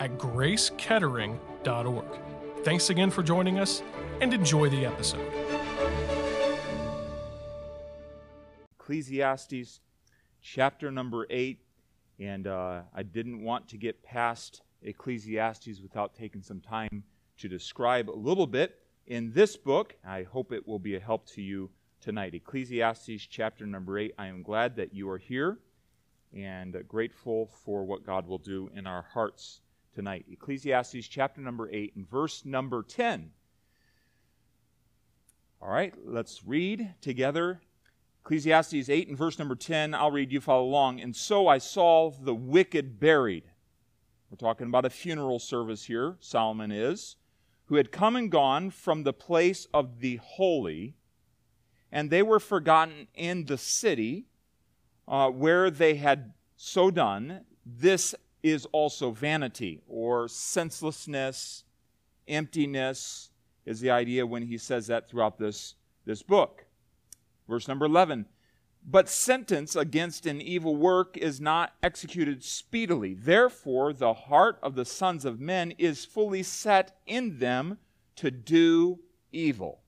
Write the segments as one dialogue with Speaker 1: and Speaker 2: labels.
Speaker 1: at gracekettering.org. Thanks again for joining us and enjoy the episode.
Speaker 2: Ecclesiastes chapter number 8. And uh, I didn't want to get past Ecclesiastes without taking some time to describe a little bit in this book. I hope it will be a help to you tonight. Ecclesiastes chapter number 8. I am glad that you are here and grateful for what God will do in our hearts tonight. Ecclesiastes chapter number 8 and verse number 10. All right, let's read together. Ecclesiastes 8 and verse number 10. I'll read, you follow along. And so I saw the wicked buried. We're talking about a funeral service here, Solomon is, who had come and gone from the place of the holy, and they were forgotten in the city uh, where they had so done. This is also vanity or senselessness, emptiness is the idea when he says that throughout this, this book. Verse number 11 But sentence against an evil work is not executed speedily. Therefore, the heart of the sons of men is fully set in them to do evil.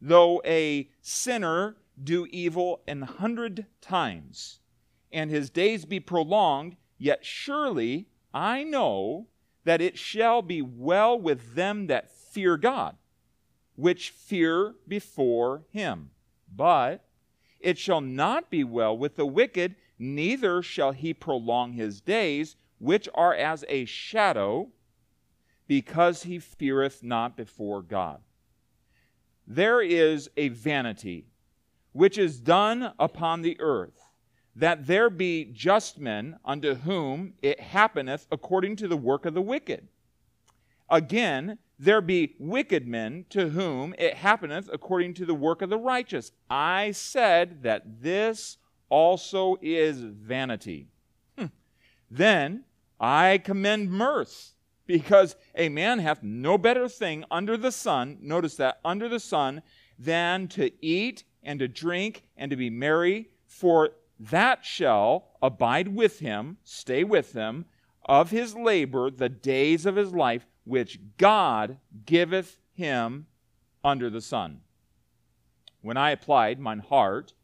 Speaker 2: Though a sinner do evil an hundred times, and his days be prolonged, Yet surely I know that it shall be well with them that fear God, which fear before him. But it shall not be well with the wicked, neither shall he prolong his days, which are as a shadow, because he feareth not before God. There is a vanity which is done upon the earth that there be just men unto whom it happeneth according to the work of the wicked. Again, there be wicked men to whom it happeneth according to the work of the righteous. I said that this also is vanity. Hm. Then I commend mirth, because a man hath no better thing under the sun, notice that, under the sun, than to eat and to drink and to be merry, for that shall abide with him, stay with him, of his labor the days of his life, which God giveth him under the sun. When I applied mine heart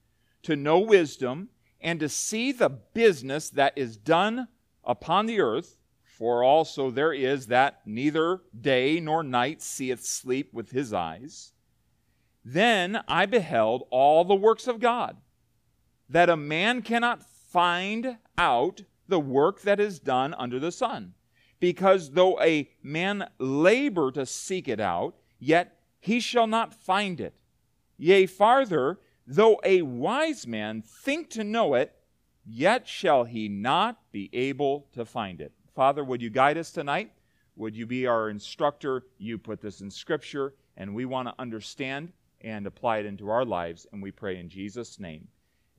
Speaker 2: to know wisdom and to see the business that is done upon the earth, for also there is that neither day nor night seeth sleep with his eyes, then I beheld all the works of God that a man cannot find out the work that is done under the sun. Because though a man labor to seek it out, yet he shall not find it. Yea, farther, though a wise man think to know it, yet shall he not be able to find it. Father, would you guide us tonight? Would you be our instructor? You put this in Scripture, and we want to understand and apply it into our lives, and we pray in Jesus' name.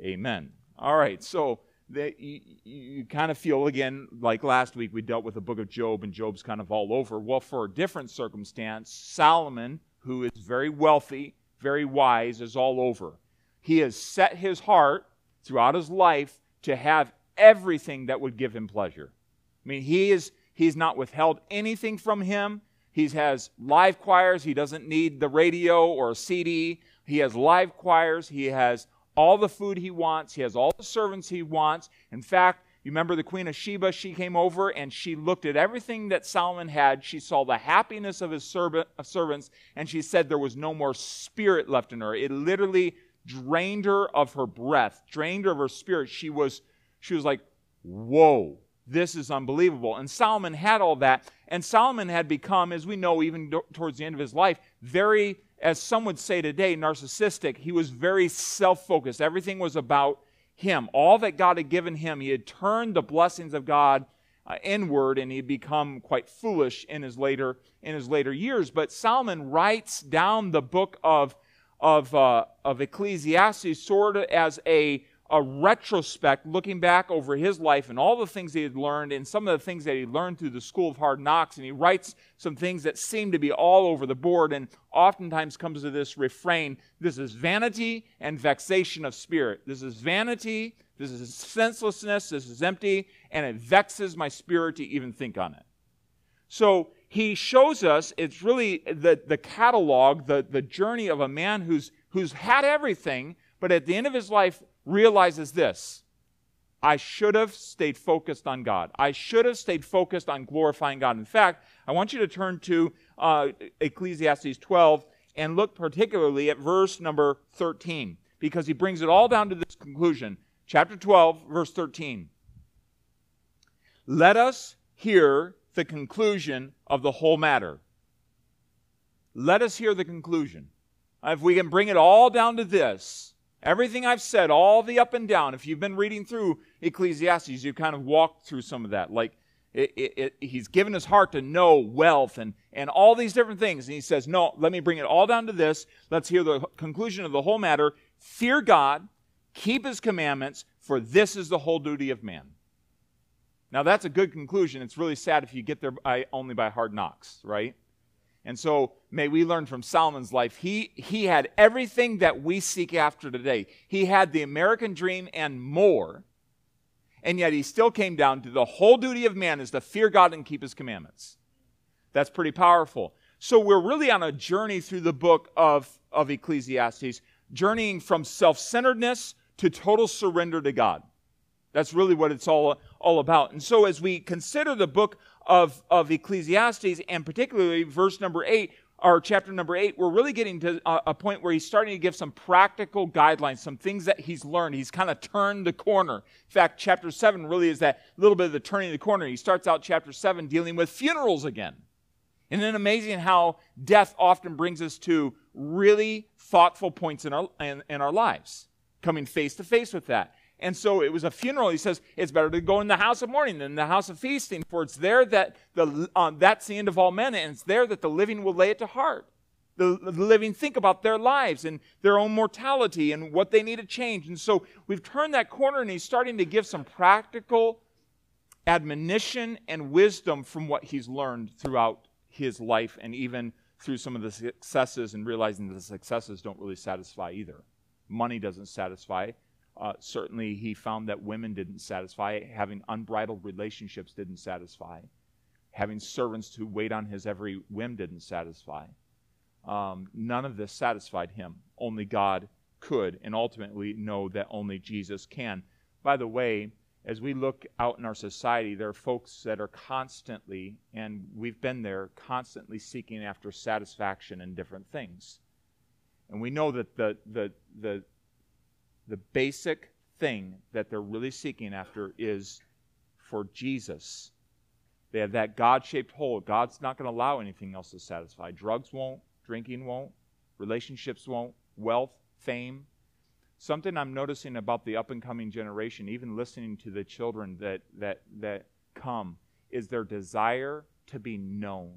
Speaker 2: Amen. All right, so you, you kind of feel again like last week we dealt with the book of Job, and Job's kind of all over. Well, for a different circumstance, Solomon, who is very wealthy, very wise, is all over. He has set his heart throughout his life to have everything that would give him pleasure. I mean, he is he's not withheld anything from him. He has live choirs. He doesn't need the radio or a CD. He has live choirs. He has all the food he wants. He has all the servants he wants. In fact, you remember the Queen of Sheba? She came over and she looked at everything that Solomon had. She saw the happiness of his servant, uh, servants, and she said there was no more spirit left in her. It literally drained her of her breath, drained her of her spirit. She was, she was like, whoa, this is unbelievable. And Solomon had all that. And Solomon had become, as we know, even towards the end of his life, very as some would say today, narcissistic. He was very self focused. Everything was about him. All that God had given him, he had turned the blessings of God uh, inward and he'd become quite foolish in his later in his later years. But Solomon writes down the book of of, uh, of Ecclesiastes sort of as a a retrospect, looking back over his life and all the things he had learned and some of the things that he learned through the school of hard knocks. And he writes some things that seem to be all over the board and oftentimes comes to this refrain this is vanity and vexation of spirit. This is vanity, this is senselessness, this is empty, and it vexes my spirit to even think on it. So he shows us it's really the, the catalog, the, the journey of a man who's, who's had everything, but at the end of his life realizes this I should have stayed focused on God. I should have stayed focused on glorifying God. In fact, I want you to turn to uh, Ecclesiastes 12 and look particularly at verse number 13 because he brings it all down to this conclusion. Chapter 12, verse 13. Let us hear the conclusion of the whole matter. Let us hear the conclusion. If we can bring it all down to this, Everything I've said, all the up and down, if you've been reading through Ecclesiastes, you've kind of walked through some of that. Like, it, it, it, he's given his heart to know wealth and, and all these different things. And he says, No, let me bring it all down to this. Let's hear the conclusion of the whole matter. Fear God, keep his commandments, for this is the whole duty of man. Now, that's a good conclusion. It's really sad if you get there by, only by hard knocks, right? And so may we learn from Solomon's life. He, he had everything that we seek after today. He had the American dream and more. And yet he still came down to the whole duty of man is to fear God and keep his commandments. That's pretty powerful. So we're really on a journey through the book of, of Ecclesiastes, journeying from self centeredness to total surrender to God. That's really what it's all, all about. And so as we consider the book of, of Ecclesiastes, and particularly verse number 8, or chapter number 8, we're really getting to a, point where he's starting to give some practical guidelines, some things that he's learned. He's kind of turned the corner. In fact, chapter 7 really is that little bit of the turning the corner. He starts out chapter 7 dealing with funerals again. Isn't it amazing how death often brings us to really thoughtful points in our, in, in our lives, coming face to face with that. And so it was a funeral. He says it's better to go in the house of mourning than the house of feasting, for it's there that the uh, that's the end of all men, and it's there that the living will lay it to heart. The, the living think about their lives and their own mortality and what they need to change. And so we've turned that corner, and he's starting to give some practical admonition and wisdom from what he's learned throughout his life, and even through some of the successes, and realizing that the successes don't really satisfy either. Money doesn't satisfy uh, certainly, he found that women didn't satisfy. Having unbridled relationships didn't satisfy. Having servants who wait on his every whim didn't satisfy. Um, none of this satisfied him. Only God could, and ultimately know that only Jesus can. By the way, as we look out in our society, there are folks that are constantly, and we've been there, constantly seeking after satisfaction in different things. And we know that the, the, the, the basic thing that they're really seeking after is for Jesus. They have that God shaped hole. God's not going to allow anything else to satisfy. Drugs won't, drinking won't, relationships won't, wealth, fame. Something I'm noticing about the up and coming generation, even listening to the children that, that, that come, is their desire to be known,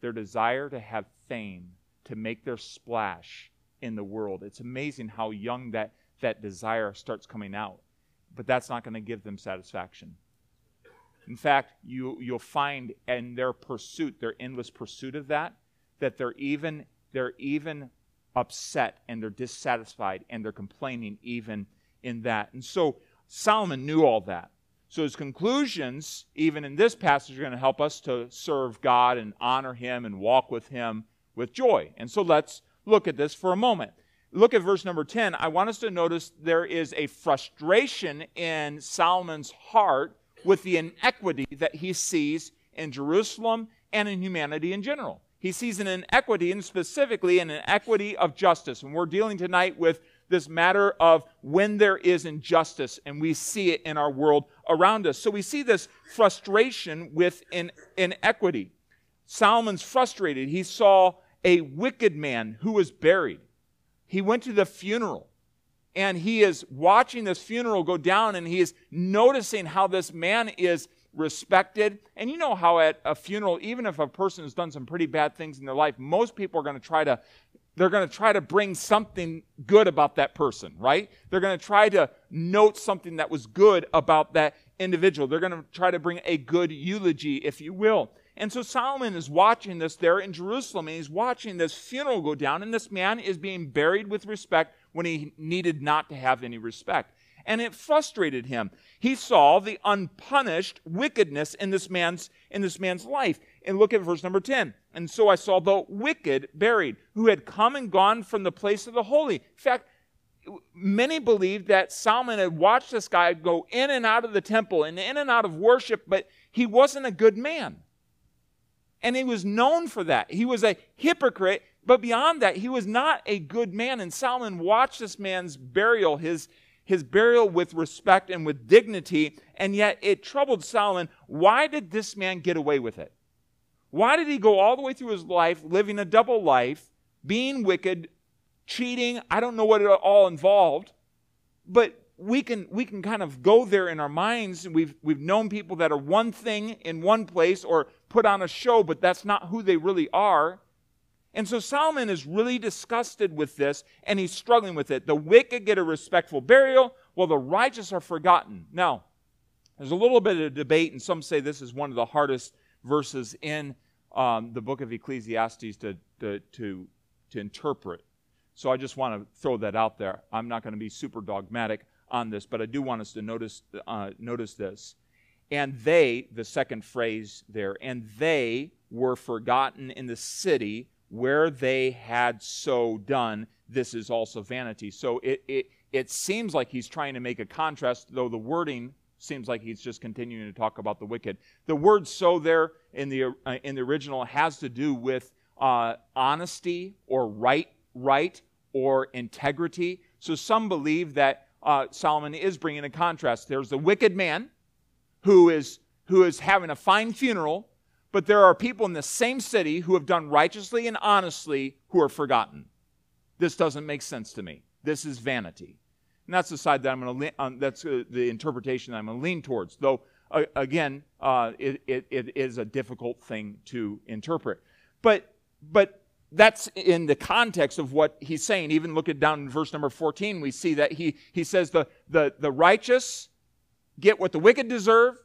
Speaker 2: their desire to have fame, to make their splash in the world. It's amazing how young that that desire starts coming out. But that's not going to give them satisfaction. In fact, you, you'll find in their pursuit, their endless pursuit of that, that they're even, they're even upset and they're dissatisfied and they're complaining even in that. And so Solomon knew all that. So his conclusions, even in this passage, are going to help us to serve God and honor Him and walk with Him with joy. And so let's look at this for a moment look at verse number 10, I want us to notice there is a frustration in Solomon's heart with the inequity that he sees in Jerusalem and in humanity in general. He sees an inequity, and specifically an inequity of justice. And we're dealing tonight with this matter of when there is injustice, and we see it in our world around us. So we see this frustration with in, inequity. Solomon's frustrated. He saw a wicked man who was buried he went to the funeral and he is watching this funeral go down and he is noticing how this man is respected. And you know how at a funeral, even if a person has done some pretty bad things in their life, most people are going to try to they're going to try to bring something good about that person, right? They're going to try to note something that was good about that individual. They're going to try to bring a good eulogy, if you will. And so Solomon is watching this there in Jerusalem, and he's watching this funeral go down, and this man is being buried with respect when he needed not to have any respect and it frustrated him. He saw the unpunished wickedness in this man's in this man's life. And look at verse number 10. And so I saw the wicked buried, who had come and gone from the place of the holy. In fact, many believed that Solomon had watched this guy go in and out of the temple and in and out of worship, but he wasn't a good man. And he was known for that. He was a hypocrite, but beyond that, he was not a good man. And Solomon watched this man's burial, his, his burial with respect and with dignity, and yet it troubled Solomon. Why did this man get away with it? Why did he go all the way through his life living a double life, being wicked, cheating? I don't know what it all involved, but we can we can kind of go there in our minds. We've we've known people that are one thing in one place or put on a show, but that's not who they really are. And so Solomon is really disgusted with this and he's struggling with it. The wicked get a respectful burial, while the righteous are forgotten. Now, there's a little bit of debate, and some say this is one of the hardest verses in um, the book of Ecclesiastes to, to, to, to interpret. So I just want to throw that out there. I'm not going to be super dogmatic on this, but I do want us to notice, uh, notice this. And they, the second phrase there, and they were forgotten in the city where they had so done, this is also vanity. So it, it, it seems like he's trying to make a contrast, though the wording seems like he's just continuing to talk about the wicked. The word so there in the, uh, in the original has to do with uh, honesty or right, right or integrity. So some believe that uh, Solomon is bringing a contrast. There's the wicked man who is, who is having a fine funeral but there are people in the same city who have done righteously and honestly who are forgotten. This doesn't make sense to me. This is vanity. And that's the side that I'm going to, lean, um, that's uh, the interpretation that I'm going to lean towards. Though, uh, again, uh, it, it, it is a difficult thing to interpret. But, but that's in the context of what he's saying. Even look at down in verse number 14, we see that he, he says the, the, the righteous get what the wicked deserve,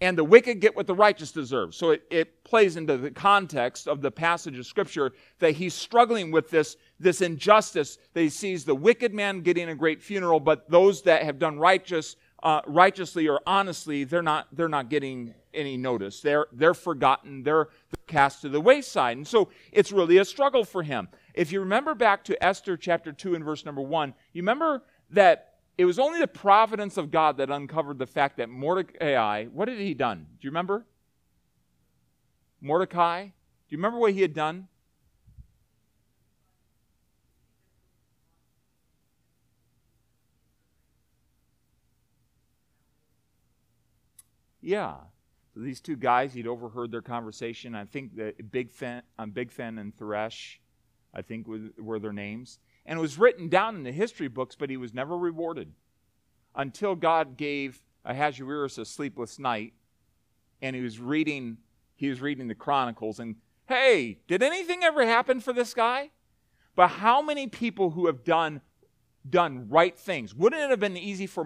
Speaker 2: and the wicked get what the righteous deserve. So it, it, plays into the context of the passage of Scripture that he's struggling with this, this injustice that he sees the wicked man getting a great funeral, but those that have done righteous, uh, righteously or honestly, they're not, they're not getting any notice. They're, they're forgotten. They're, they're cast to the wayside. And so it's really a struggle for him. If you remember back to Esther chapter 2 and verse number 1, you remember that it was only the providence of God that uncovered the fact that Mordecai, what had he done? Do you remember? Mordecai, do you remember what he had done? Yeah. So these two guys, he'd overheard their conversation. I think that Big Fen, um, Bigthan and Teresh, I think were their names and it was written down in the history books, but he was never rewarded until God gave Ahasuerus a sleepless night, and he was reading he was reading the Chronicles, and hey, did anything ever happen for this guy? But how many people who have done done right things? Wouldn't it have been easy for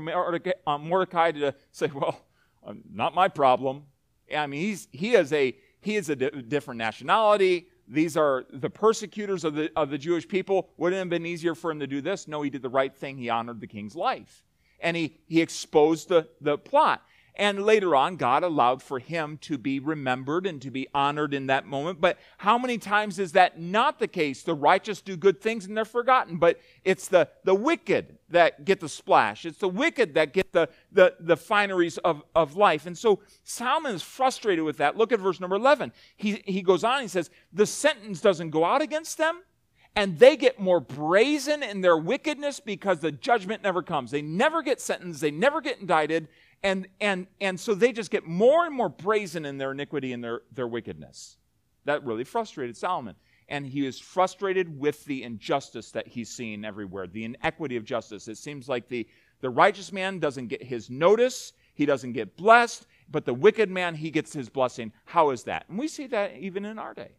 Speaker 2: uh, Mordecai to say, "Well, uh, not my problem"? I mean, he's he is a he is a different nationality these are the persecutors of the, of the Jewish people. Wouldn't it have been easier for him to do this? No, he did the right thing. He honored the king's life. And he, he exposed the, the plot. And later on, God allowed for him to be remembered and to be honored in that moment. But how many times is that not the case? The righteous do good things and they're forgotten, but it's the, the wicked that get the splash. It's the wicked that get the, the, the fineries of, of life. And so Solomon is frustrated with that. Look at verse number 11. He, he goes on, he says, The sentence doesn't go out against them and they get more brazen in their wickedness because the judgment never comes. They never get sentenced, they never get indicted, and, and, and so they just get more and more brazen in their iniquity and their, their wickedness. That really frustrated Solomon. And he is frustrated with the injustice that he's seeing everywhere, the inequity of justice. It seems like the, the righteous man doesn't get his notice, he doesn't get blessed, but the wicked man, he gets his blessing. How is that? And we see that even in our day.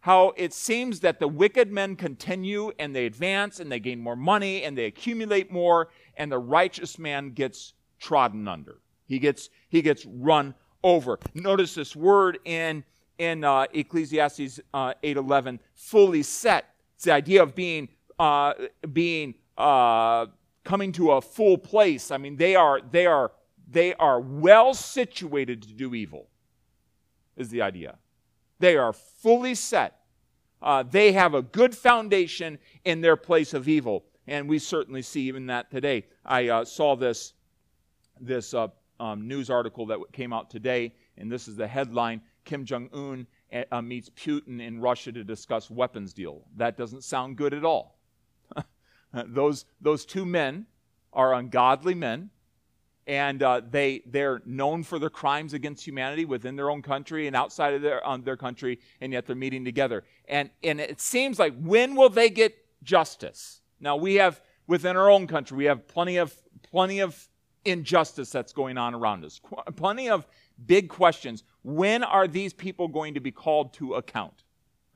Speaker 2: How it seems that the wicked men continue and they advance and they gain more money and they accumulate more, and the righteous man gets trodden under. He gets, he gets run over. Notice this word in, in uh, Ecclesiastes uh, 8.11, fully set. It's the idea of being, uh, being uh, coming to a full place. I mean, they are, they are, they are well situated to do evil, is the idea. They are fully set. Uh, they have a good foundation in their place of evil. And we certainly see even that today. I uh, saw this, this uh, um, news article that came out today, and this is the headline Kim Jong un uh, meets Putin in Russia to discuss weapons deal. That doesn't sound good at all. those, those two men are ungodly men, and uh, they, they're known for their crimes against humanity within their own country and outside of their, um, their country, and yet they're meeting together. And, and it seems like when will they get justice? Now, we have, within our own country, we have plenty of, plenty of injustice that's going on around us, Qu- plenty of big questions. When are these people going to be called to account?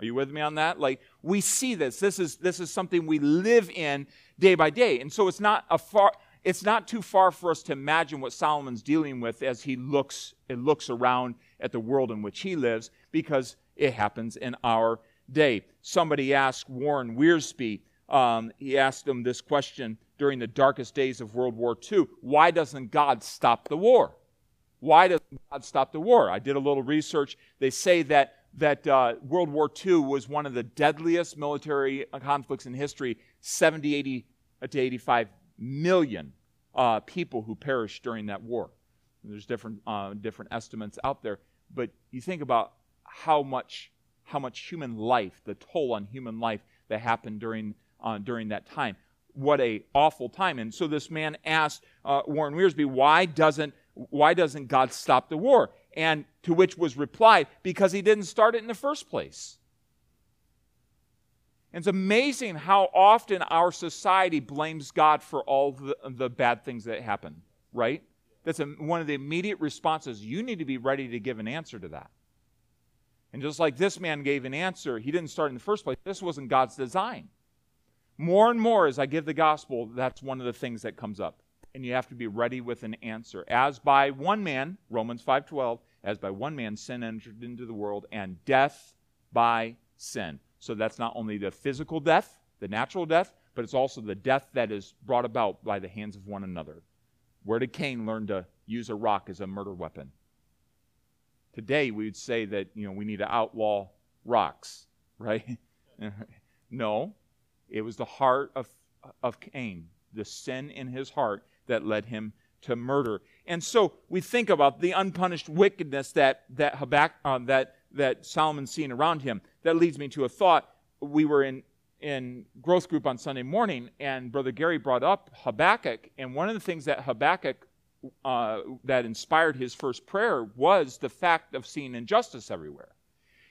Speaker 2: Are you with me on that? Like we see this. This is this is something we live in day by day. And so it's not a far it's not too far for us to imagine what Solomon's dealing with as he looks it looks around at the world in which he lives because it happens in our day. Somebody asked Warren Wiersbe, um, he asked him this question during the darkest days of World War II Why doesn't God stop the war? Why doesn't God stop the war? I did a little research. They say that that uh, World War II was one of the deadliest military conflicts in history 70, 80 to 85 million uh, people who perished during that war. And there's different, uh, different estimates out there. But you think about how much, how much human life, the toll on human life that happened during, uh, during that time. What a awful time. And so this man asked uh, Warren Wiersbe, why doesn't, why doesn't God stop the war? And to which was replied, because he didn't start it in the first place. And it's amazing how often our society blames God for all the, the bad things that happen, right? That's a, one of the immediate responses. You need to be ready to give an answer to that. And just like this man gave an answer, he didn't start in the first place. This wasn't God's design. More and more as I give the gospel, that's one of the things that comes up and you have to be ready with an answer. As by one man, Romans 5:12, as by one man sin entered into the world and death by sin. So that's not only the physical death, the natural death, but it's also the death that is brought about by the hands of one another. Where did Cain learn to use a rock as a murder weapon? Today we would say that, you know, we need to outlaw rocks, right? no. It was the heart of of Cain, the sin in his heart that led him to murder. And so we think about the unpunished wickedness that that Habakkuk, uh, that that Solomon's seen around him. That leads me to a thought. We were in in growth group on Sunday morning, and Brother Gary brought up Habakkuk, and one of the things that Habakkuk uh, that inspired his first prayer was the fact of seeing injustice everywhere.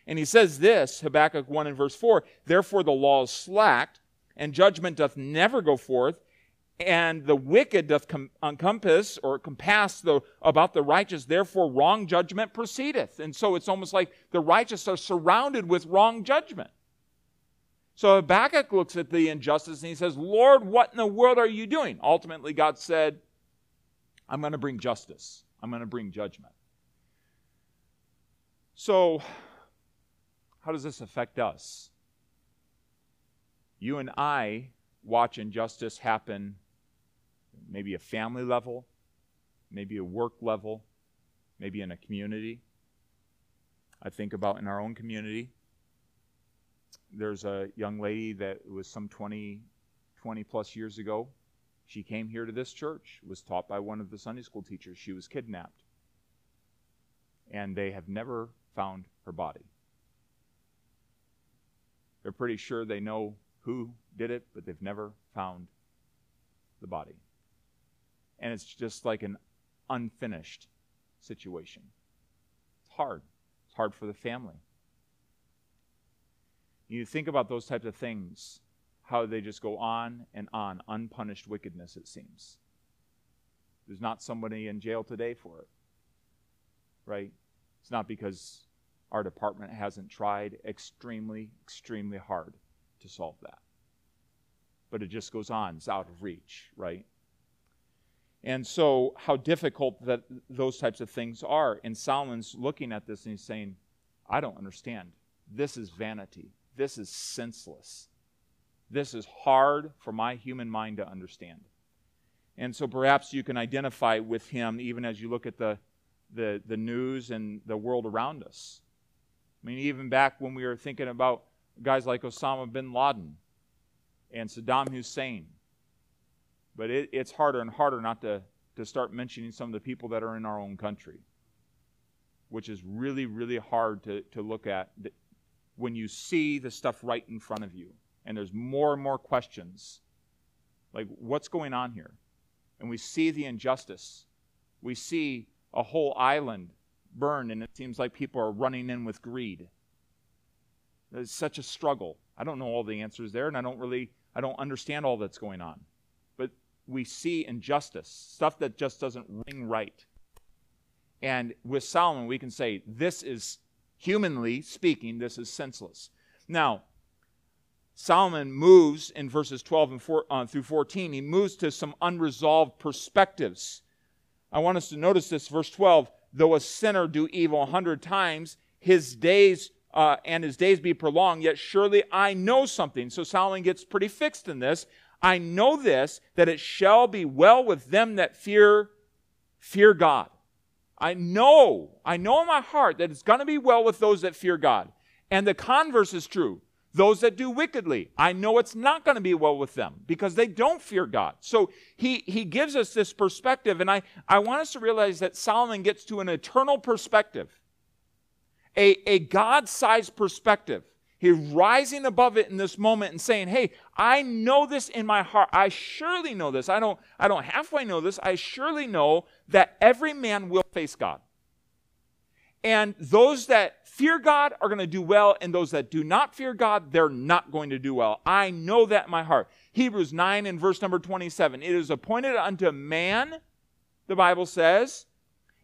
Speaker 2: And he says this, Habakkuk 1 and verse 4 Therefore the law is slacked, and judgment doth never go forth, and the wicked doth com- encompass or compass the, about the righteous, therefore wrong judgment proceedeth. And so it's almost like the righteous are surrounded with wrong judgment. So Habakkuk looks at the injustice and he says, Lord, what in the world are you doing? Ultimately, God said, I'm going to bring justice, I'm going to bring judgment. So, how does this affect us? You and I watch injustice happen maybe a family level, maybe a work level, maybe in a community. I think about in our own community. There's a young lady that was some 20, 20 plus years ago. She came here to this church, was taught by one of the Sunday school teachers. She was kidnapped. And they have never found her body. They're pretty sure they know who did it, but they've never found the body and it's just like an unfinished situation. It's hard. It's hard for the family. You think about those types of things, how they just go on and on, unpunished wickedness, it seems. There's not somebody in jail today for it. right? It's not because our department hasn't tried extremely, extremely hard to solve that. But it just goes on, it's out of reach, right? And so, how difficult that those types of things are. And Solomon's looking at this and he's saying, I don't understand. This is vanity. This is senseless. This is hard for my human mind to understand. And so perhaps you can identify with him even as you look at the, the, the news and the world around us. I mean, even back when we were thinking about guys like Osama bin Laden and Saddam Hussein. But it, it's harder and harder not to, to start mentioning some of the people that are in our own country, which is really, really hard to, to look at when you see the stuff right in front of you. And there's more and more questions like, what's going on here? And we see the injustice. We see a whole island burned, and it seems like people are running in with greed. It's such a struggle. I don't know all the answers there, and I don't really, I don't understand all that's going on. But we see injustice, stuff that just doesn't ring right. And with Solomon, we can say, this is, humanly speaking, this is senseless. Now, Solomon moves in verses 12 and four, uh, through 14, he moves to some unresolved perspectives. I want us to notice this, verse 12. Though a sinner do evil a hundred times, his days uh, and his days be prolonged, yet surely I know something. So Solomon gets pretty fixed in this. I know this, that it shall be well with them that fear, fear God. I know, I know in my heart that it's going to be well with those that fear God. And the converse is true those that do wickedly. I know it's not going to be well with them because they don't fear God. So he, he gives us this perspective, and I, I want us to realize that Solomon gets to an eternal perspective, a, a God sized perspective. He's rising above it in this moment and saying, Hey, I know this in my heart. I surely know this. I don't, I don't halfway know this. I surely know that every man will face God. And those that fear God are going to do well, and those that do not fear God, they're not going to do well. I know that in my heart. Hebrews 9 and verse number 27. It is appointed unto man, the Bible says,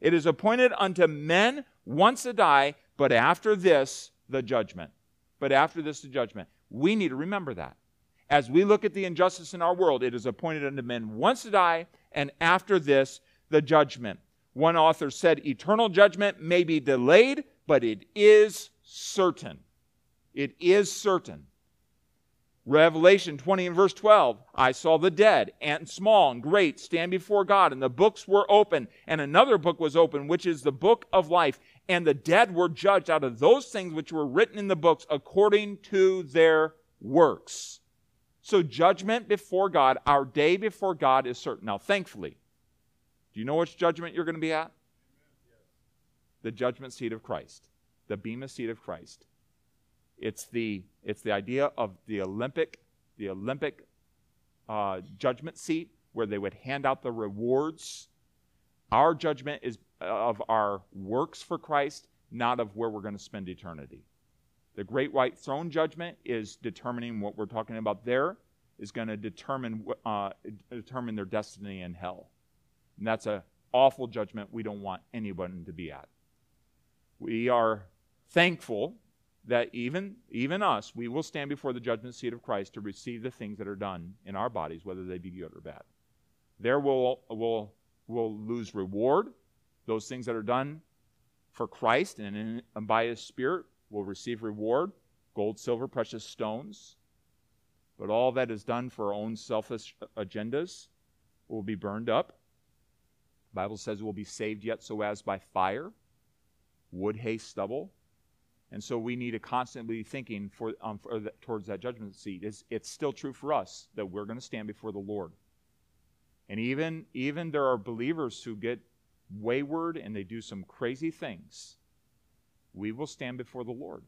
Speaker 2: it is appointed unto men once to die, but after this, the judgment. But after this, the judgment. We need to remember that. As we look at the injustice in our world, it is appointed unto men once to die, and after this, the judgment. One author said, Eternal judgment may be delayed, but it is certain. It is certain. Revelation 20 and verse 12 I saw the dead, and small and great, stand before God, and the books were open, and another book was open, which is the book of life. And the dead were judged out of those things which were written in the books according to their works. So, judgment before God, our day before God is certain. Now, thankfully, do you know which judgment you're going to be at? The judgment seat of Christ, the bema seat of Christ. It's the, it's the idea of the Olympic, the Olympic uh, judgment seat where they would hand out the rewards. Our judgment is of our works for Christ, not of where we're going to spend eternity. The great white throne judgment is determining what we're talking about there, is going to determine, uh, determine their destiny in hell. And that's an awful judgment we don't want anyone to be at. We are thankful that even, even us, we will stand before the judgment seat of Christ to receive the things that are done in our bodies, whether they be good or bad. There we'll, we'll, we'll lose reward. Those things that are done for Christ and, in, and by His Spirit will receive reward gold, silver, precious stones. But all that is done for our own selfish agendas will be burned up. The Bible says we'll be saved yet so as by fire, wood, hay, stubble. And so we need to constantly be thinking for, um, for the, towards that judgment seat. It's, it's still true for us that we're going to stand before the Lord. And even, even there are believers who get wayward and they do some crazy things. We will stand before the Lord.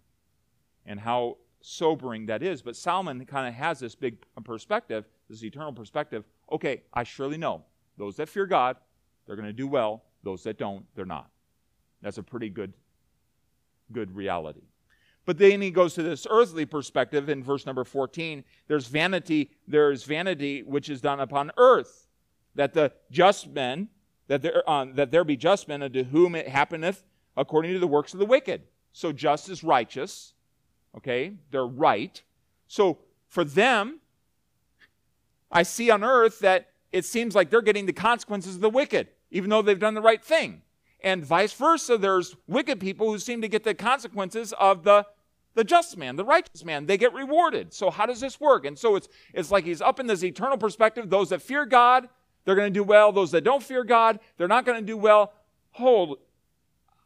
Speaker 2: And how sobering that is. But Solomon kind of has this big perspective, this eternal perspective. Okay, I surely know those that fear God they're going to do well. Those that don't, they're not. That's a pretty good, good reality. But then he goes to this earthly perspective in verse number 14. There's vanity, there's vanity which is done upon earth, that the just men, that there, uh, that there be just men unto whom it happeneth according to the works of the wicked. So just is righteous. Okay? They're right. So for them, I see on earth that it seems like they're getting the consequences of the wicked, even though they've done the right thing. And vice versa, there's wicked people who seem to get the consequences of the, the just man, the righteous man. They get rewarded. So how does this work? And so it's, it's like he's up in this eternal perspective. Those that fear God, they're going to do well. Those that don't fear God, they're not going to do well. Hold,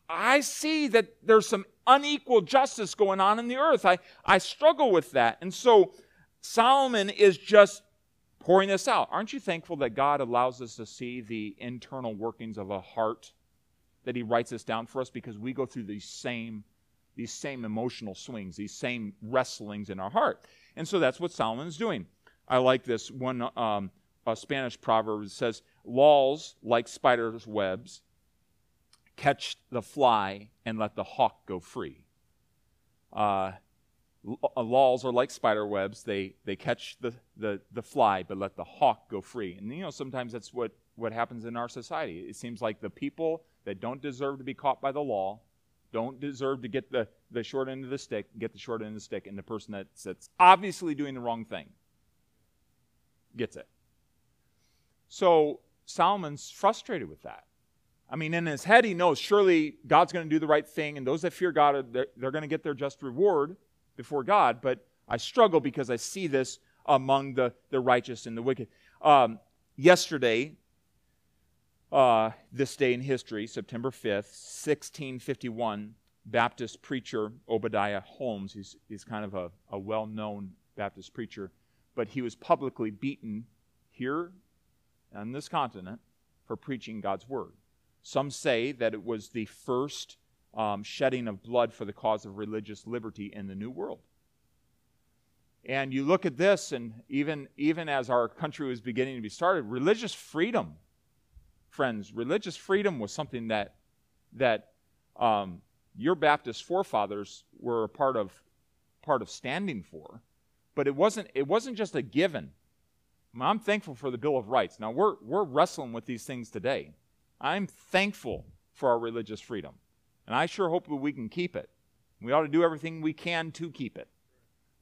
Speaker 2: I see that there's some unequal justice going on in the earth. I, I struggle with that. And so Solomon is just pouring this out. Aren't you thankful that God allows us to see the internal workings of a heart? That He writes this down for us because we go through these same, these same emotional swings, these same wrestlings in our heart. And so that's what Solomon's doing. I like this one um, Spanish proverb says, Laws, like spiders' webs, catch the fly and let the hawk go free. Uh, uh, laws are like spider webs. They, they catch the, the, the fly, but let the hawk go free. And, you know, sometimes that's what, what happens in our society. It seems like the people that don't deserve to be caught by the law don't deserve to get the, the short end of the stick, get the short end of the stick, and the person that's, that's obviously doing the wrong thing gets it. So Solomon's frustrated with that. I mean, in his head, he knows surely God's going to do the right thing, and those that fear God, they're, they're going to get their just reward before God. But I struggle because I see this among the, the righteous and the wicked. Um, yesterday, uh, this day in history, September 5th, 1651, Baptist preacher Obadiah Holmes, he's, he's kind of a, a well known Baptist preacher, but he was publicly beaten here on this continent for preaching God's word. Some say that it was the first um, shedding of blood for the cause of religious liberty in the New World. And you look at this, and even, even as our country was beginning to be started, religious freedom, friends, religious freedom was something that, that um, your Baptist forefathers were a part of, part of standing for. But it wasn't, it wasn't just a given. I'm thankful for the Bill of Rights. Now, we're, we're wrestling with these things today. I'm thankful for our religious freedom. And I sure hope that we can keep it. We ought to do everything we can to keep it,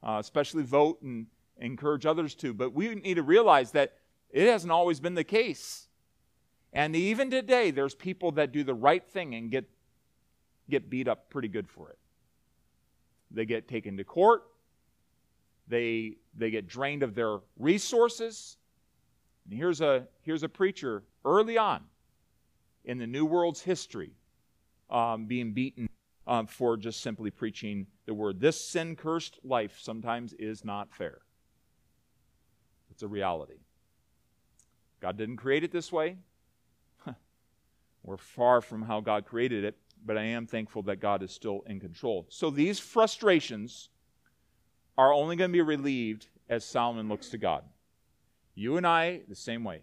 Speaker 2: uh, especially vote and encourage others to. But we need to realize that it hasn't always been the case. And even today, there's people that do the right thing and get, get beat up pretty good for it. They get taken to court, they, they get drained of their resources. And here's a, here's a preacher early on in the New World's history um, being beaten um, for just simply preaching the word. This sin cursed life sometimes is not fair. It's a reality. God didn't create it this way. We're far from how God created it, but I am thankful that God is still in control. So these frustrations are only going to be relieved as Solomon looks to God. You and I, the same way.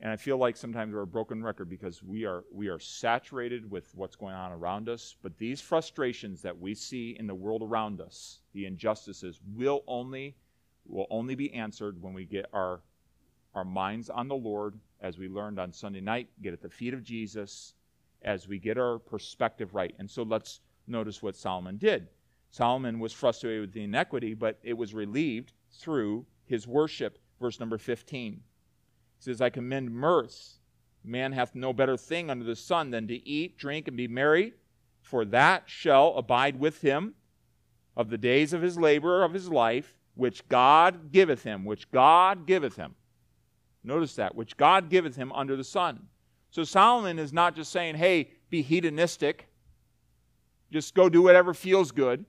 Speaker 2: And I feel like sometimes we're a broken record because we are, we are saturated with what's going on around us. But these frustrations that we see in the world around us, the injustices, will only, will only be answered when we get our, our minds on the Lord, as we learned on Sunday night, get at the feet of Jesus, as we get our perspective right. And so let's notice what Solomon did. Solomon was frustrated with the inequity, but it was relieved through his worship. Verse number 15. He says, I commend mirth. Man hath no better thing under the sun than to eat, drink, and be merry, for that shall abide with him of the days of his labor of his life, which God giveth him, which God giveth him. Notice that, which God giveth him under the sun. So Solomon is not just saying, hey, be hedonistic, just go do whatever feels good,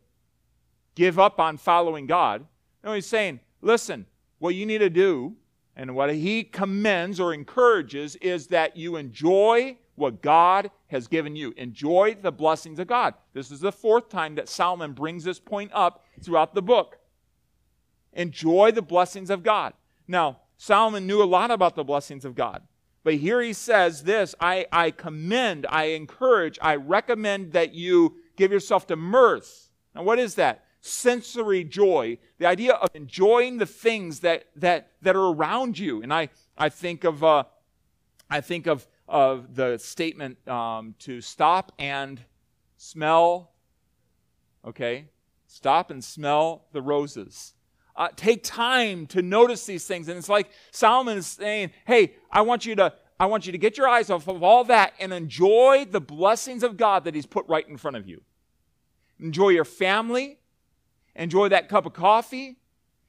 Speaker 2: give up on following God. No, he's saying, listen, what you need to do and what he commends or encourages is that you enjoy what God has given you. Enjoy the blessings of God. This is the fourth time that Solomon brings this point up throughout the book. Enjoy the blessings of God. Now, Solomon knew a lot about the blessings of God. But here he says this I, I commend, I encourage, I recommend that you give yourself to mirth. Now, what is that? Sensory joy, the idea of enjoying the things that, that, that are around you. And I, I think of, uh, I think of of the statement um, to stop and smell. Okay? Stop and smell the roses. Uh, take time to notice these things. And it's like Solomon is saying, hey, I want you to. I want you to get your eyes off of all that and enjoy the blessings of God that He's put right in front of you. Enjoy your family. Enjoy that cup of coffee.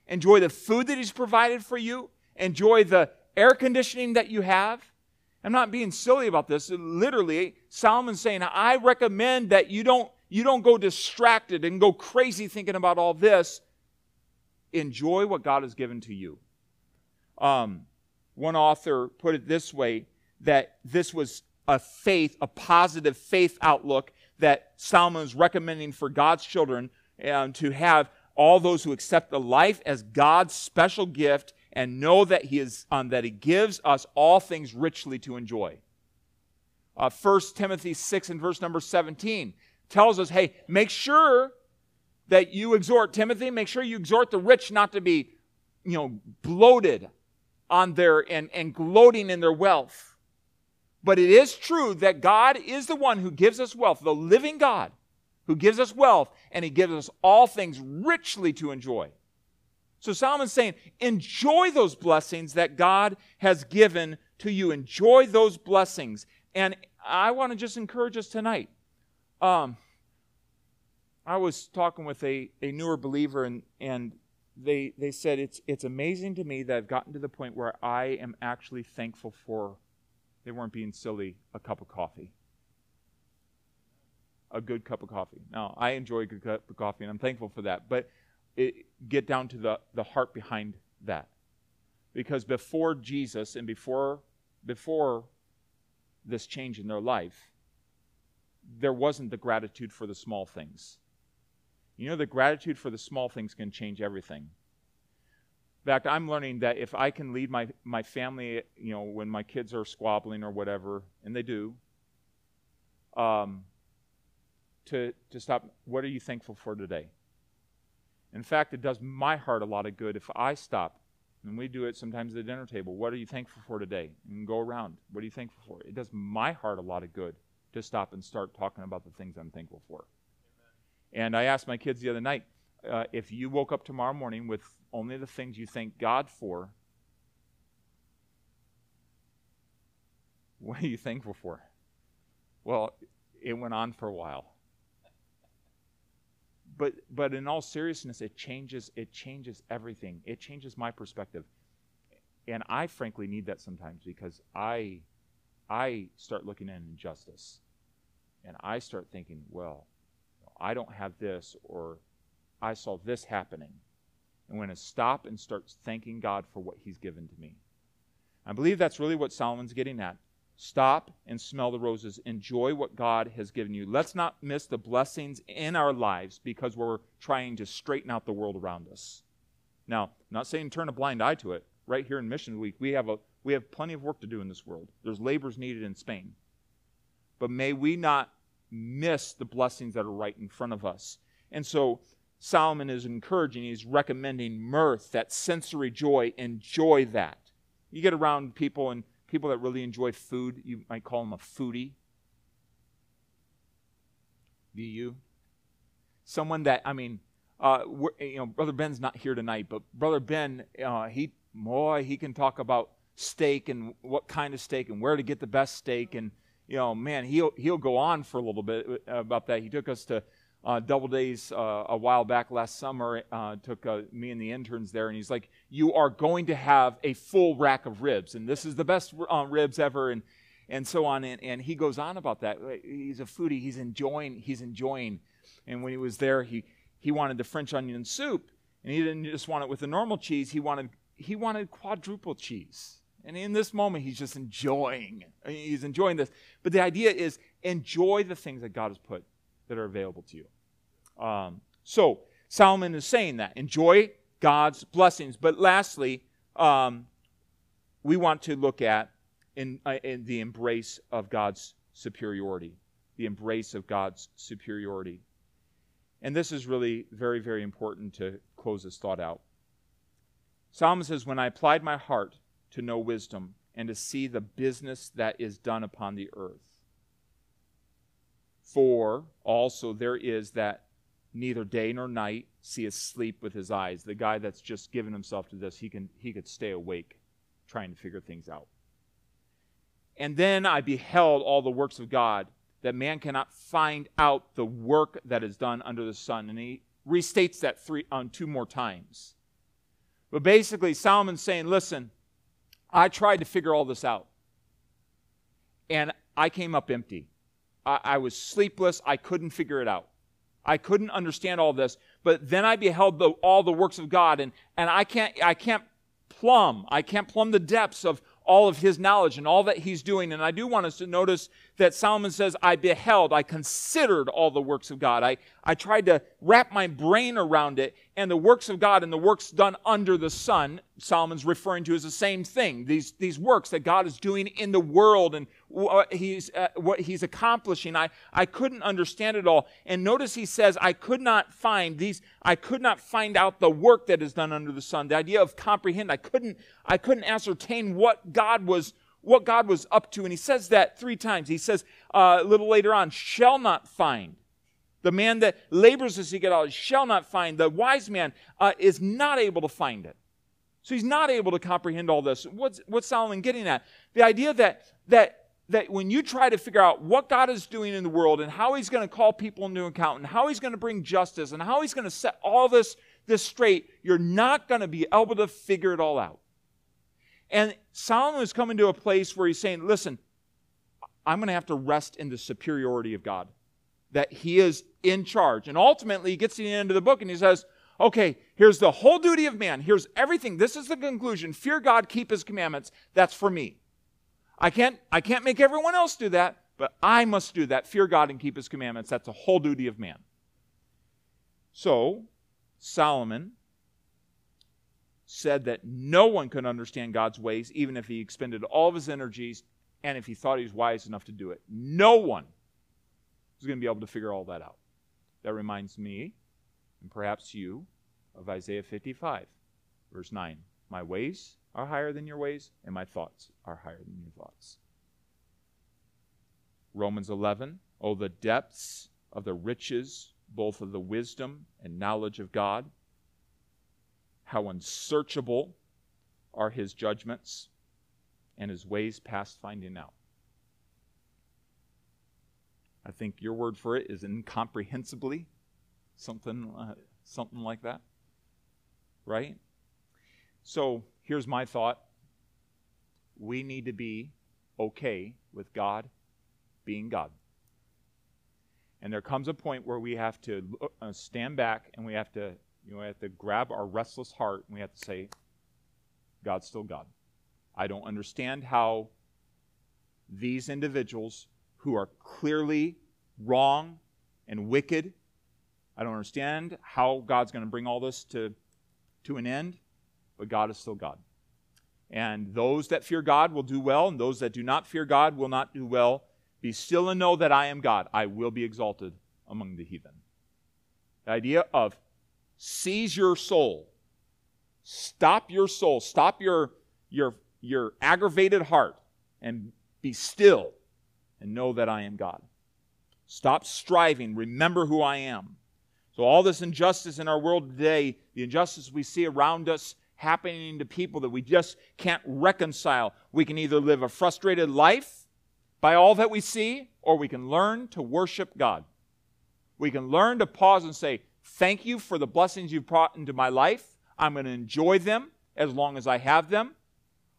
Speaker 2: Enjoy the food that He's provided for you. Enjoy the air conditioning that you have. I'm not being silly about this. Literally, Solomon's saying, I recommend that you don't, you don't go distracted and go crazy thinking about all this. Enjoy what God has given to you. Um, one author put it this way that this was a faith, a positive faith outlook that Solomon is recommending for God's children and to have all those who accept the life as God's special gift and know that he is um, that he gives us all things richly to enjoy. Uh, 1 Timothy 6 and verse number 17 tells us, hey, make sure that you exhort Timothy, make sure you exhort the rich not to be, you know, bloated on their and, and gloating in their wealth. But it is true that God is the one who gives us wealth, the living God who gives us wealth, and he gives us all things richly to enjoy. So Solomon's saying, enjoy those blessings that God has given to you. Enjoy those blessings. And I want to just encourage us tonight. Um, I was talking with a, a newer believer, and, and they, they said, it's, it's amazing to me that I've gotten to the point where I am actually thankful for, they weren't being silly, a cup of coffee. A good cup of coffee. Now, I enjoy a good cup of coffee, and I'm thankful for that. But it, get down to the, the heart behind that. Because before Jesus and before, before this change in their life, there wasn't the gratitude for the small things. You know, the gratitude for the small things can change everything. In fact, I'm learning that if I can lead my, my family, you know, when my kids are squabbling or whatever, and they do, um, to, to stop, what are you thankful for today? In fact, it does my heart a lot of good if I stop, and we do it sometimes at the dinner table. What are you thankful for today? And go around. What are you thankful for? It does my heart a lot of good to stop and start talking about the things I'm thankful for. Amen. And I asked my kids the other night uh, if you woke up tomorrow morning with only the things you thank God for, what are you thankful for? Well, it went on for a while but but in all seriousness it changes it changes everything. It changes my perspective. And i frankly need that sometimes because i i start looking at injustice. And i start thinking well i don't have this or i saw this happening. And when I stop and start thanking god for what he's given to me. I believe that's really what solomon's getting at Stop and smell the roses. Enjoy what God has given you. Let's not miss the blessings in our lives because we're trying to straighten out the world around us. Now, I'm not saying turn a blind eye to it. Right here in Mission Week, we have, a, we have plenty of work to do in this world. There's labors needed in Spain. But may we not miss the blessings that are right in front of us. And so Solomon is encouraging, he's recommending mirth, that sensory joy. Enjoy that. You get around people and people that really enjoy food, you might call them a foodie. Be you? Someone that, I mean, uh, you know, Brother Ben's not here tonight, but Brother Ben, uh, he, boy, he can talk about steak and what kind of steak and where to get the best steak. And, you know, man, he'll, he'll go on for a little bit about that. He took us to uh, double days uh, a while back last summer. Uh, took uh, me and the interns there, and he's like, "You are going to have a full rack of ribs, and this is the best uh, ribs ever." And and so on. And, and he goes on about that. He's a foodie. He's enjoying. He's enjoying. And when he was there, he he wanted the French onion soup, and he didn't just want it with the normal cheese. He wanted he wanted quadruple cheese. And in this moment, he's just enjoying. He's enjoying this. But the idea is enjoy the things that God has put that are available to you. Um, so Solomon is saying that. Enjoy God's blessings. But lastly, um, we want to look at in, uh, in the embrace of God's superiority. The embrace of God's superiority. And this is really very, very important to close this thought out. Solomon says, When I applied my heart to know wisdom and to see the business that is done upon the earth. For also there is that neither day nor night seeth sleep with his eyes. The guy that's just given himself to this, he can he could stay awake trying to figure things out. And then I beheld all the works of God, that man cannot find out the work that is done under the sun. And he restates that three on two more times. But basically, Solomon's saying, listen, I tried to figure all this out. And I came up empty. I, I was sleepless. I couldn't figure it out. I couldn't understand all this. But then I beheld the, all the works of God, and, and I can't I can't plumb. I can't plumb the depths of all of his knowledge and all that he's doing. And I do want us to notice that Solomon says, I beheld, I considered all the works of God. I, I tried to wrap my brain around it. And the works of God and the works done under the sun, Solomon's referring to as the same thing. These, these works that God is doing in the world and what he's, uh, what he's accomplishing. I, I couldn't understand it all. And notice he says, I could not find these, I could not find out the work that is done under the sun. The idea of comprehend, I couldn't, I couldn't ascertain what God was, what God was up to. And he says that three times. He says uh, a little later on, shall not find. The man that labors to seek it out shall not find. The wise man uh, is not able to find it. So he's not able to comprehend all this. What's, what's Solomon getting at? The idea that, that that when you try to figure out what God is doing in the world and how he's going to call people into account and how he's going to bring justice and how he's going to set all this, this straight, you're not going to be able to figure it all out. And Solomon is coming to a place where he's saying, listen, I'm going to have to rest in the superiority of God, that he is in charge. And ultimately, he gets to the end of the book and he says, okay, here's the whole duty of man. Here's everything. This is the conclusion. Fear God, keep his commandments. That's for me. I can't, I can't make everyone else do that, but I must do that. Fear God and keep his commandments. That's the whole duty of man. So, Solomon said that no one could understand God's ways, even if he expended all of his energies and if he thought he was wise enough to do it. No one was going to be able to figure all that out. That reminds me, and perhaps you, of Isaiah 55, verse 9. My ways are higher than your ways, and my thoughts are higher than your thoughts. Romans 11, oh, the depths of the riches, both of the wisdom and knowledge of God. How unsearchable are his judgments, and his ways past finding out. I think your word for it is incomprehensibly, something, uh, something like that, right? So here's my thought we need to be okay with God being God. And there comes a point where we have to uh, stand back and we have to, you know, we have to grab our restless heart and we have to say, God's still God. I don't understand how these individuals who are clearly wrong and wicked, I don't understand how God's going to bring all this to, to an end but God is still God. And those that fear God will do well, and those that do not fear God will not do well. Be still and know that I am God. I will be exalted among the heathen. The idea of seize your soul, stop your soul, stop your, your, your aggravated heart, and be still and know that I am God. Stop striving. Remember who I am. So, all this injustice in our world today, the injustice we see around us, happening to people that we just can't reconcile. We can either live a frustrated life by all that we see, or we can learn to worship God. We can learn to pause and say, Thank you for the blessings you've brought into my life. I'm going to enjoy them as long as I have them.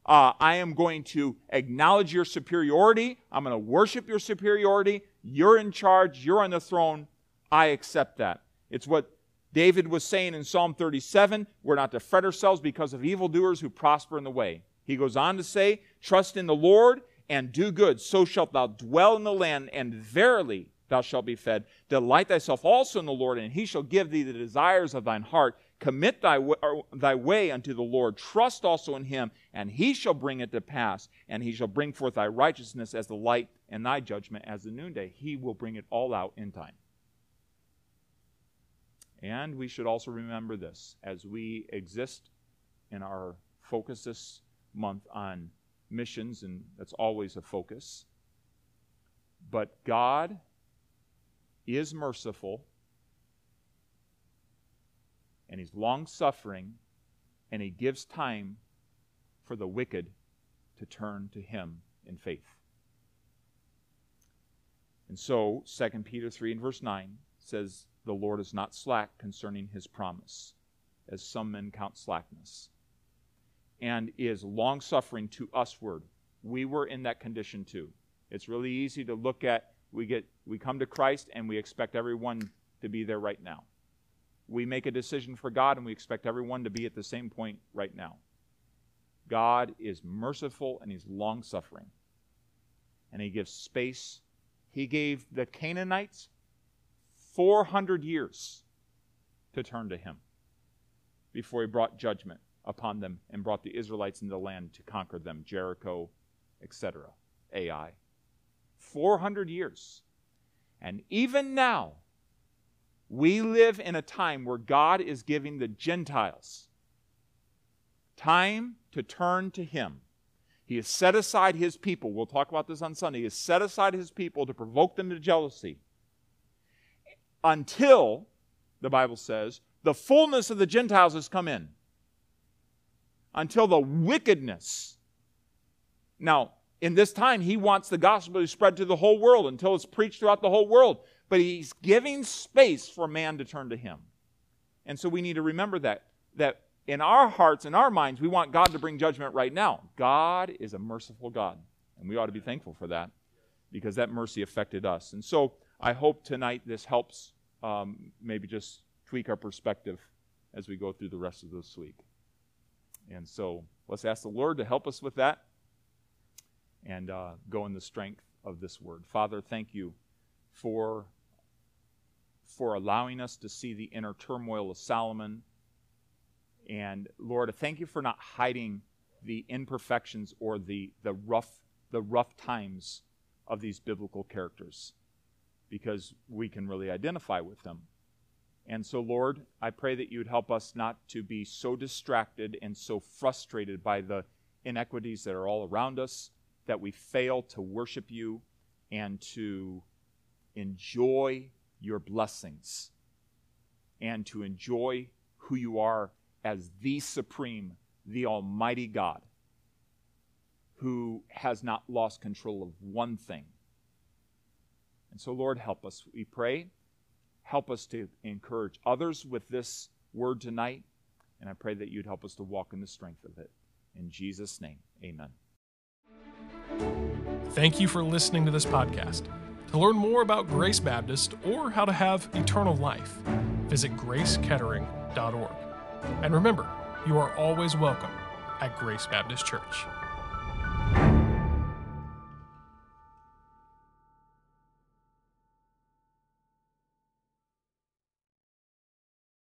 Speaker 2: Uh, I am going to acknowledge your superiority. I'm going to worship your superiority. You're in charge. You're on the throne. I accept that. It's what David was saying in Psalm 37, we're not to fret ourselves because of evildoers who prosper in the way. He goes on to say, Trust in the Lord and do good, so shalt thou dwell in the land, and verily thou shalt be fed. Delight thyself also in the Lord, and he shall give thee the desires of thine heart. Commit thy, thy way unto the Lord. Trust also in him, and he shall bring it to pass. And he shall bring forth thy righteousness as the light, and thy judgment as the noonday. He will bring it all out in time. And we should also remember this as we exist in our focus this month on missions, and that's always a focus. But God is merciful, and He's long suffering, and He gives time for the wicked to turn to Him in faith. And so, 2 Peter 3 and verse 9 says, The Lord is not slack concerning His promise, as some men count slackness, and is long suffering to usward. We were in that condition too. It's really easy to look at we get we come to Christ and we expect everyone to be there right now. We make a decision for God and we expect everyone to be at the same point right now. God is merciful and he's long suffering. And he gives space. He gave the Canaanites 400 years to turn to him before he brought judgment upon them and brought the Israelites into the land to conquer them, Jericho, etc., Ai. 400 years. And even now, we live in a time where God is giving the Gentiles time to turn to Him. He has set aside His people. We'll talk about this on Sunday. He has set aside His people to provoke them to jealousy until, the Bible says, the fullness of the Gentiles has come in. Until the wickedness. Now, in this time, he wants the gospel to spread to the whole world until it's preached throughout the whole world. But he's giving space for man to turn to him. And so we need to remember that, that in our hearts, in our minds, we want God to bring judgment right now. God is a merciful God. And we ought to be thankful for that because that mercy affected us. And so I hope tonight this helps um, maybe just tweak our perspective as we go through the rest of this week. And so let's ask the Lord to help us with that and uh, go in the strength of this word. Father, thank you for, for allowing us to see the inner turmoil of Solomon. And Lord, thank you for not hiding the imperfections or the, the, rough, the rough times of these biblical characters because we can really identify with them. And so, Lord, I pray that you would help us not to be so distracted and so frustrated by the inequities that are all around us that we fail to worship you and to enjoy your blessings and to enjoy who you are as the supreme, the almighty God who has not lost control of one thing. And so, Lord, help us, we pray. Help us to encourage others with this word tonight. And I pray that you'd help us to walk in the strength of it. In Jesus' name, amen.
Speaker 1: Thank you for listening to this podcast. To learn more about Grace Baptist or how to have eternal life, visit gracekettering.org. And remember, you are always welcome at Grace Baptist Church.